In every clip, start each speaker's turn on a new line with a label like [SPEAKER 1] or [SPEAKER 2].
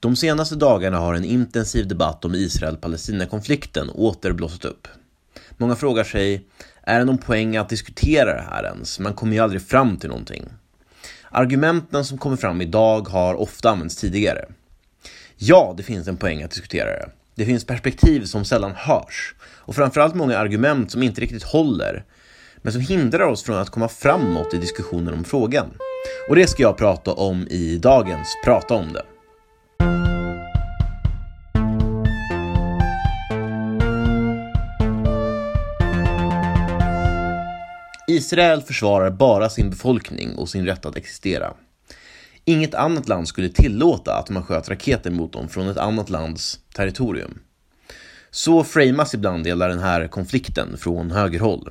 [SPEAKER 1] De senaste dagarna har en intensiv debatt om Israel-Palestina-konflikten åter blossat upp. Många frågar sig, är det någon poäng att diskutera det här ens? Man kommer ju aldrig fram till någonting. Argumenten som kommer fram idag har ofta använts tidigare. Ja, det finns en poäng att diskutera det. Det finns perspektiv som sällan hörs och framförallt många argument som inte riktigt håller men som hindrar oss från att komma framåt i diskussionen om frågan. Och det ska jag prata om i dagens Prata om det. Israel försvarar bara sin befolkning och sin rätt att existera. Inget annat land skulle tillåta att man sköt raketer mot dem från ett annat lands territorium. Så framas ibland hela den här konflikten från högerhåll.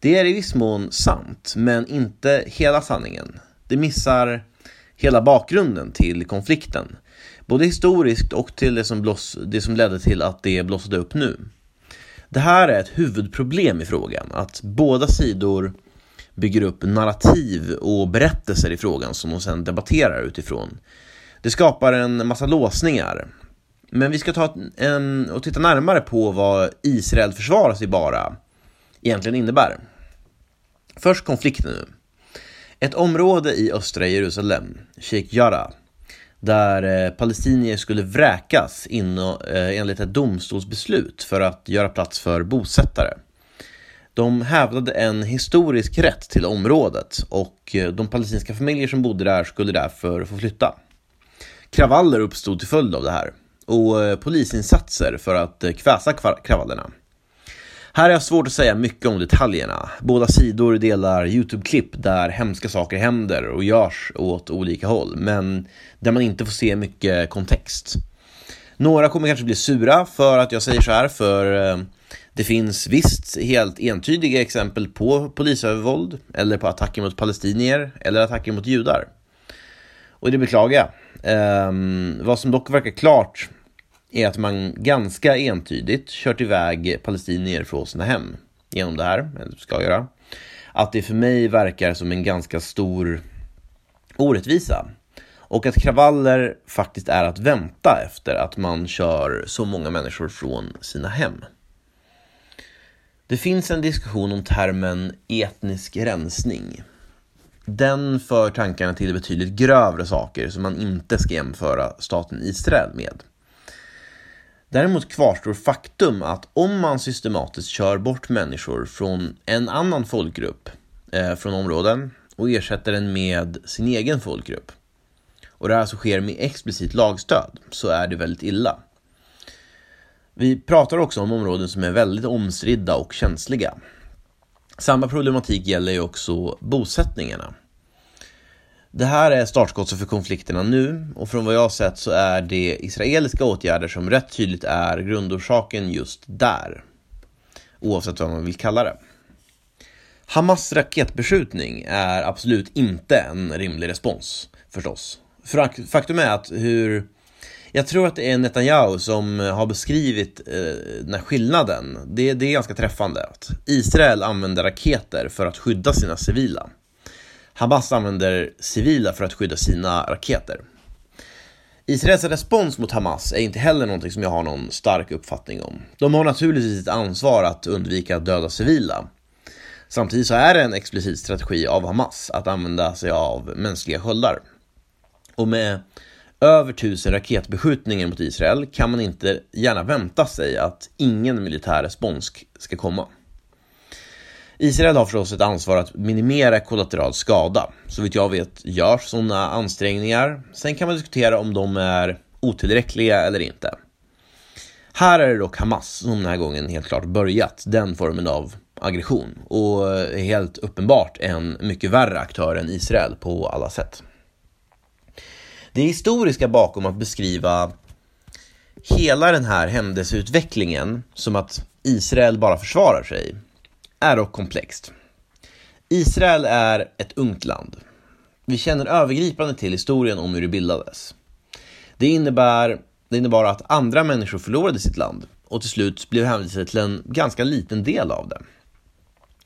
[SPEAKER 1] Det är i viss mån sant, men inte hela sanningen. Det missar hela bakgrunden till konflikten. Både historiskt och till det som, bloss, det som ledde till att det blossade upp nu. Det här är ett huvudproblem i frågan, att båda sidor bygger upp narrativ och berättelser i frågan som de sedan debatterar utifrån. Det skapar en massa låsningar. Men vi ska ta en, och titta närmare på vad Israel försvarar sig bara egentligen innebär. Först konflikten nu. Ett område i östra Jerusalem, Sheikh Jarrah, där eh, palestinier skulle vräkas in, eh, enligt ett domstolsbeslut för att göra plats för bosättare. De hävdade en historisk rätt till området och eh, de palestinska familjer som bodde där skulle därför få flytta. Kravaller uppstod till följd av det här och eh, polisinsatser för att eh, kväsa kravallerna. Här är jag svårt att säga mycket om detaljerna. Båda sidor delar YouTube-klipp där hemska saker händer och görs åt olika håll, men där man inte får se mycket kontext. Några kommer kanske bli sura för att jag säger så här, för eh, det finns visst helt entydiga exempel på polisövervåld, eller på attacker mot palestinier, eller attacker mot judar. Och det beklagar jag. Um, vad som dock verkar klart är att man ganska entydigt kört iväg palestinier från sina hem genom det här, eller ska göra. Att det för mig verkar som en ganska stor orättvisa. Och att kravaller faktiskt är att vänta efter att man kör så många människor från sina hem. Det finns en diskussion om termen etnisk rensning. Den för tankarna till betydligt grövre saker som man inte ska jämföra staten Israel med. Däremot kvarstår faktum att om man systematiskt kör bort människor från en annan folkgrupp eh, från områden och ersätter den med sin egen folkgrupp och det här alltså sker med explicit lagstöd så är det väldigt illa. Vi pratar också om områden som är väldigt omstridda och känsliga. Samma problematik gäller ju också bosättningarna. Det här är startskottet för konflikterna nu och från vad jag har sett så är det israeliska åtgärder som rätt tydligt är grundorsaken just där. Oavsett vad man vill kalla det. Hamas raketbeskjutning är absolut inte en rimlig respons, förstås. Faktum är att hur... Jag tror att det är Netanyahu som har beskrivit eh, den här skillnaden. Det, det är ganska träffande. Att Israel använder raketer för att skydda sina civila. Hamas använder civila för att skydda sina raketer. Israels respons mot Hamas är inte heller någonting som jag har någon stark uppfattning om. De har naturligtvis ett ansvar att undvika att döda civila. Samtidigt så är det en explicit strategi av Hamas att använda sig av mänskliga sköldar. Och med över tusen raketbeskjutningar mot Israel kan man inte gärna vänta sig att ingen militär respons ska komma. Israel har förstås ett ansvar att minimera kollateral skada. Så vitt jag vet görs sådana ansträngningar. Sen kan man diskutera om de är otillräckliga eller inte. Här är det dock Hamas som den här gången helt klart börjat den formen av aggression och är helt uppenbart en mycket värre aktör än Israel på alla sätt. Det historiska bakom att beskriva hela den här händelseutvecklingen som att Israel bara försvarar sig är dock komplext. Israel är ett ungt land. Vi känner övergripande till historien om hur det bildades. Det, innebär, det innebar att andra människor förlorade sitt land och till slut blev hänvisade till en ganska liten del av det.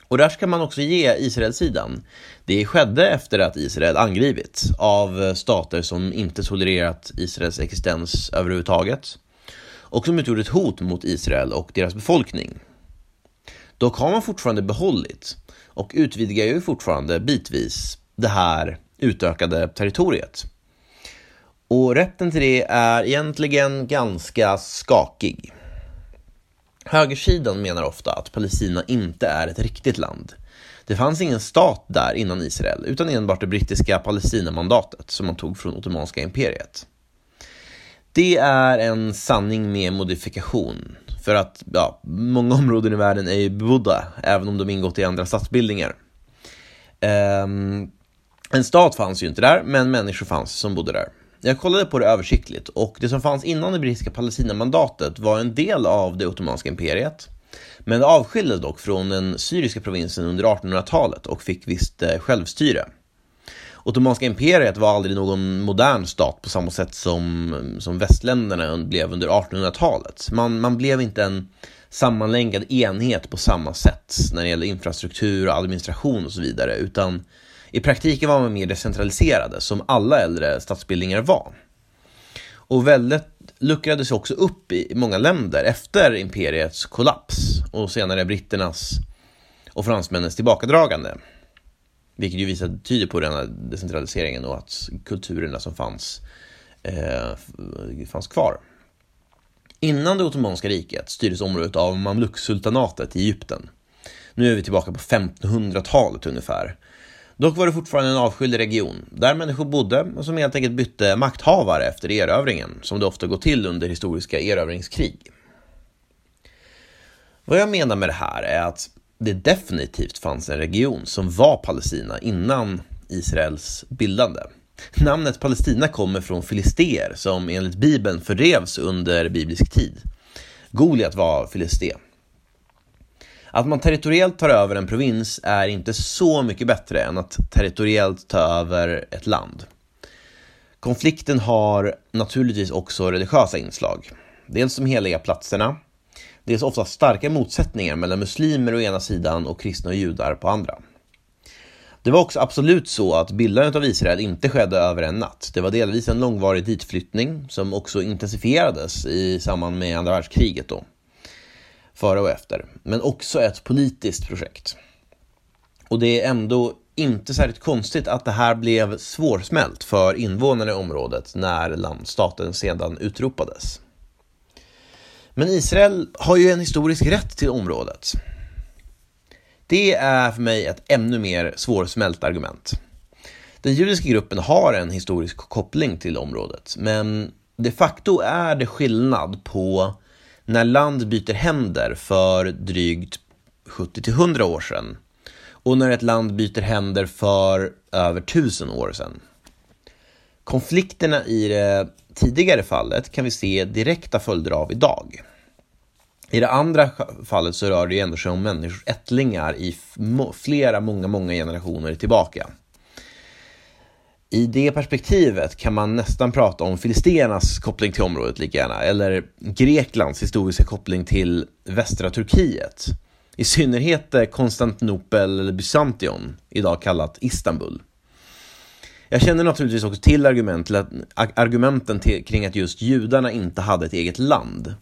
[SPEAKER 1] Och där ska man också ge Israelsidan. Det skedde efter att Israel angripits av stater som inte tolererat Israels existens överhuvudtaget och som utgjorde ett hot mot Israel och deras befolkning. Dock har man fortfarande behållit och utvidgar ju fortfarande bitvis det här utökade territoriet. Och rätten till det är egentligen ganska skakig. Högersidan menar ofta att Palestina inte är ett riktigt land. Det fanns ingen stat där innan Israel, utan enbart det brittiska Palestinamandatet som man tog från Ottomanska imperiet. Det är en sanning med modifikation, för att ja, många områden i världen är ju bebodda, även om de ingått i andra statsbildningar. Um, ehm, en stat fanns ju inte där, men människor fanns som bodde där. Jag kollade på det översiktligt och det som fanns innan det brittiska Palestinamandatet var en del av det ottomanska imperiet. Men det avskildes dock från den syriska provinsen under 1800-talet och fick visst eh, självstyre. Ottomanska imperiet var aldrig någon modern stat på samma sätt som, som västländerna blev under 1800-talet. Man, man blev inte en sammanlänkad enhet på samma sätt när det gäller infrastruktur, och administration och så vidare, utan i praktiken var man mer decentraliserade, som alla äldre statsbildningar var. Och väldigt luckrades också upp i många länder efter imperiets kollaps och senare britternas och fransmännens tillbakadragande. Vilket ju visar, tyder på den här decentraliseringen och att kulturerna som fanns eh, fanns kvar. Innan det Ottomanska riket styrdes området av Mamluksultanatet i Egypten. Nu är vi tillbaka på 1500-talet ungefär. Dock var det fortfarande en avskild region, där människor bodde och som helt enkelt bytte makthavare efter erövringen, som det ofta går till under historiska erövringskrig. Vad jag menar med det här är att det definitivt fanns en region som var Palestina innan Israels bildande. Namnet Palestina kommer från filister som enligt Bibeln fördrevs under biblisk tid. Goliat var filiste. Att man territoriellt tar över en provins är inte så mycket bättre än att territoriellt ta över ett land. Konflikten har naturligtvis också religiösa inslag. Dels de heliga platserna, det är ofta starka motsättningar mellan muslimer å ena sidan och kristna och judar på andra. Det var också absolut så att bildandet av Israel inte skedde över en natt. Det var delvis en långvarig ditflyttning som också intensifierades i samband med andra världskriget då före och efter, men också ett politiskt projekt. Och det är ändå inte särskilt konstigt att det här blev svårsmält för invånarna i området när landstaten sedan utropades. Men Israel har ju en historisk rätt till området. Det är för mig ett ännu mer svårsmält argument. Den judiska gruppen har en historisk koppling till området, men de facto är det skillnad på när land byter händer för drygt 70-100 år sedan och när ett land byter händer för över 1000 år sedan. Konflikterna i det tidigare fallet kan vi se direkta följder av idag. I det andra fallet så rör det ändå sig om människors ättlingar i flera, många, många generationer tillbaka. I det perspektivet kan man nästan prata om filisternas koppling till området lika gärna, eller Greklands historiska koppling till västra Turkiet. I synnerhet Konstantinopel eller Byzantion, idag kallat Istanbul. Jag känner naturligtvis också till argument, argumenten till, kring att just judarna inte hade ett eget land.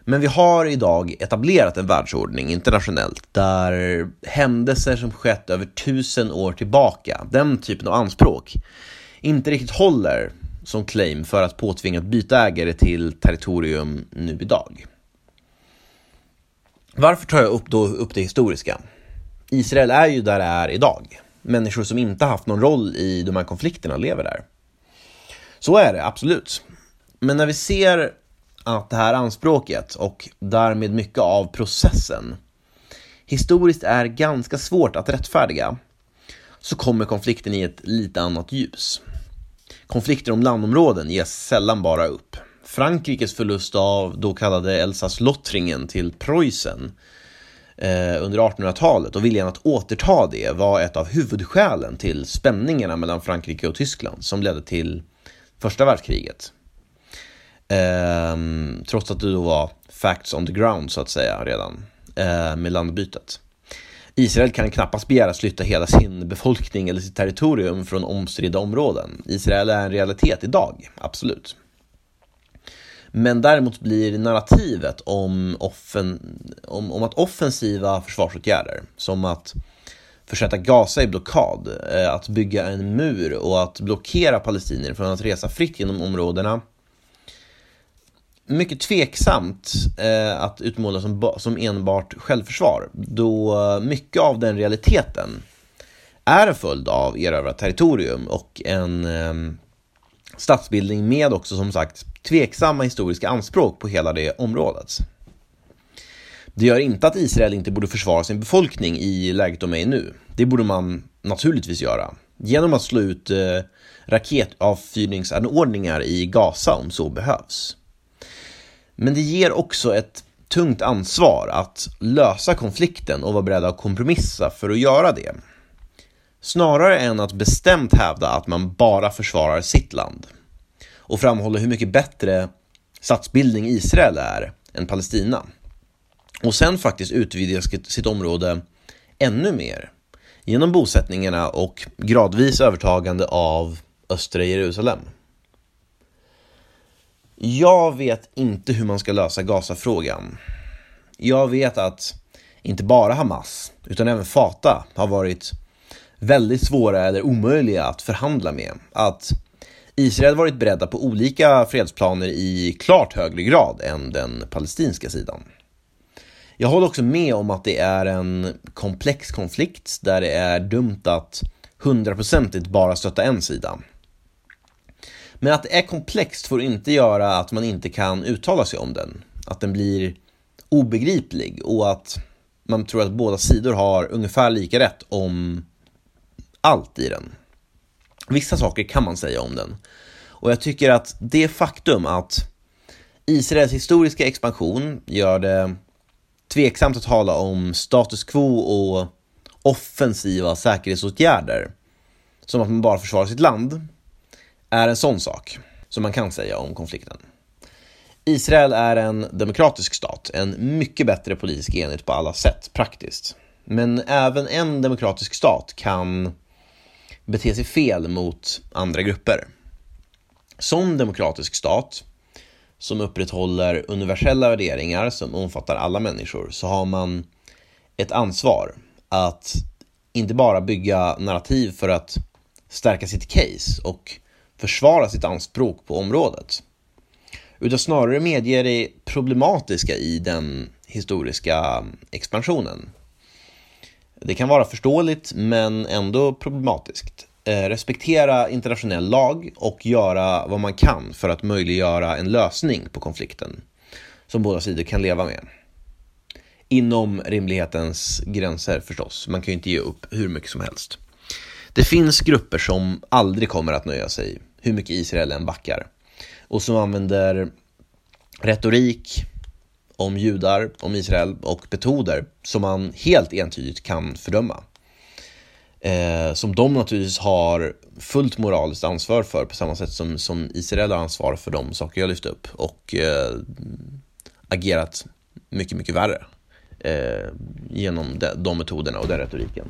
[SPEAKER 1] Men vi har idag etablerat en världsordning internationellt där händelser som skett över tusen år tillbaka, den typen av anspråk, inte riktigt håller som claim för att påtvinga ett byta ägare till territorium nu idag. Varför tar jag upp, då upp det historiska? Israel är ju där det är idag. Människor som inte haft någon roll i de här konflikterna lever där. Så är det, absolut. Men när vi ser att det här anspråket och därmed mycket av processen historiskt är ganska svårt att rättfärdiga så kommer konflikten i ett lite annat ljus. Konflikter om landområden ges sällan bara upp. Frankrikes förlust av då kallade Elsass-Lottringen till Preussen Eh, under 1800-talet och viljan att återta det var ett av huvudskälen till spänningarna mellan Frankrike och Tyskland som ledde till första världskriget. Ehm, trots att det då var facts on the ground så att säga redan ehm, med landbytet. Israel kan knappast begäras flytta hela sin befolkning eller sitt territorium från omstridda områden. Israel är en realitet idag, absolut. Men däremot blir narrativet om, offen, om, om att offensiva försvarsåtgärder, som att försätta Gaza i blockad, eh, att bygga en mur och att blockera palestinier från att resa fritt genom områdena. Mycket tveksamt eh, att utmåla som, som enbart självförsvar, då mycket av den realiteten är en följd av erövrat territorium och en eh, statsbildning med också som sagt tveksamma historiska anspråk på hela det området. Det gör inte att Israel inte borde försvara sin befolkning i läget de är i nu. Det borde man naturligtvis göra. Genom att slå ut eh, raketavfyrningsanordningar i Gaza om så behövs. Men det ger också ett tungt ansvar att lösa konflikten och vara beredda att kompromissa för att göra det. Snarare än att bestämt hävda att man bara försvarar sitt land och framhålla hur mycket bättre statsbildning Israel är än Palestina. Och sen faktiskt utvidga sitt område ännu mer genom bosättningarna och gradvis övertagande av östra Jerusalem. Jag vet inte hur man ska lösa Gaza-frågan. Jag vet att inte bara Hamas, utan även Fatah har varit väldigt svåra eller omöjliga att förhandla med. Att Israel varit beredda på olika fredsplaner i klart högre grad än den palestinska sidan. Jag håller också med om att det är en komplex konflikt där det är dumt att hundraprocentigt bara stötta en sida. Men att det är komplext får inte göra att man inte kan uttala sig om den. Att den blir obegriplig och att man tror att båda sidor har ungefär lika rätt om allt i den. Vissa saker kan man säga om den. Och jag tycker att det faktum att Israels historiska expansion gör det tveksamt att tala om status quo och offensiva säkerhetsåtgärder, som att man bara försvarar sitt land, är en sån sak som man kan säga om konflikten. Israel är en demokratisk stat, en mycket bättre politisk enhet på alla sätt, praktiskt. Men även en demokratisk stat kan bete sig fel mot andra grupper. Som demokratisk stat som upprätthåller universella värderingar som omfattar alla människor så har man ett ansvar att inte bara bygga narrativ för att stärka sitt case och försvara sitt anspråk på området utan snarare medge det problematiska i den historiska expansionen. Det kan vara förståeligt men ändå problematiskt. Eh, respektera internationell lag och göra vad man kan för att möjliggöra en lösning på konflikten som båda sidor kan leva med. Inom rimlighetens gränser förstås, man kan ju inte ge upp hur mycket som helst. Det finns grupper som aldrig kommer att nöja sig, hur mycket Israel än backar, och som använder retorik om judar, om Israel och metoder som man helt entydigt kan fördöma eh, som de naturligtvis har fullt moraliskt ansvar för på samma sätt som, som Israel har ansvar för de saker jag lyft upp och eh, agerat mycket, mycket värre eh, genom de, de metoderna och den retoriken.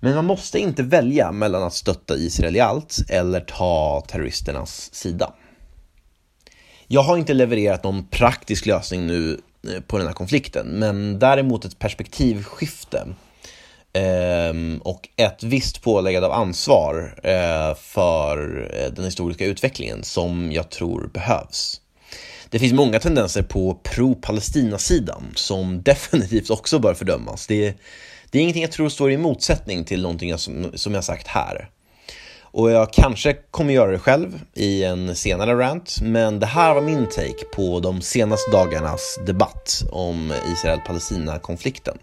[SPEAKER 1] Men man måste inte välja mellan att stötta Israel i allt eller ta terroristernas sida. Jag har inte levererat någon praktisk lösning nu eh, på den här konflikten, men däremot ett perspektivskifte ehm, och ett visst påläggande av ansvar eh, för eh, den historiska utvecklingen som jag tror behövs. Det finns många tendenser på pro-Palestina-sidan som definitivt också bör fördömas. Det, det är ingenting jag tror står i motsättning till någonting som, som jag sagt här. Och jag kanske kommer göra det själv i en senare rant, men det här var min take på de senaste dagarnas debatt om Israel-Palestina-konflikten.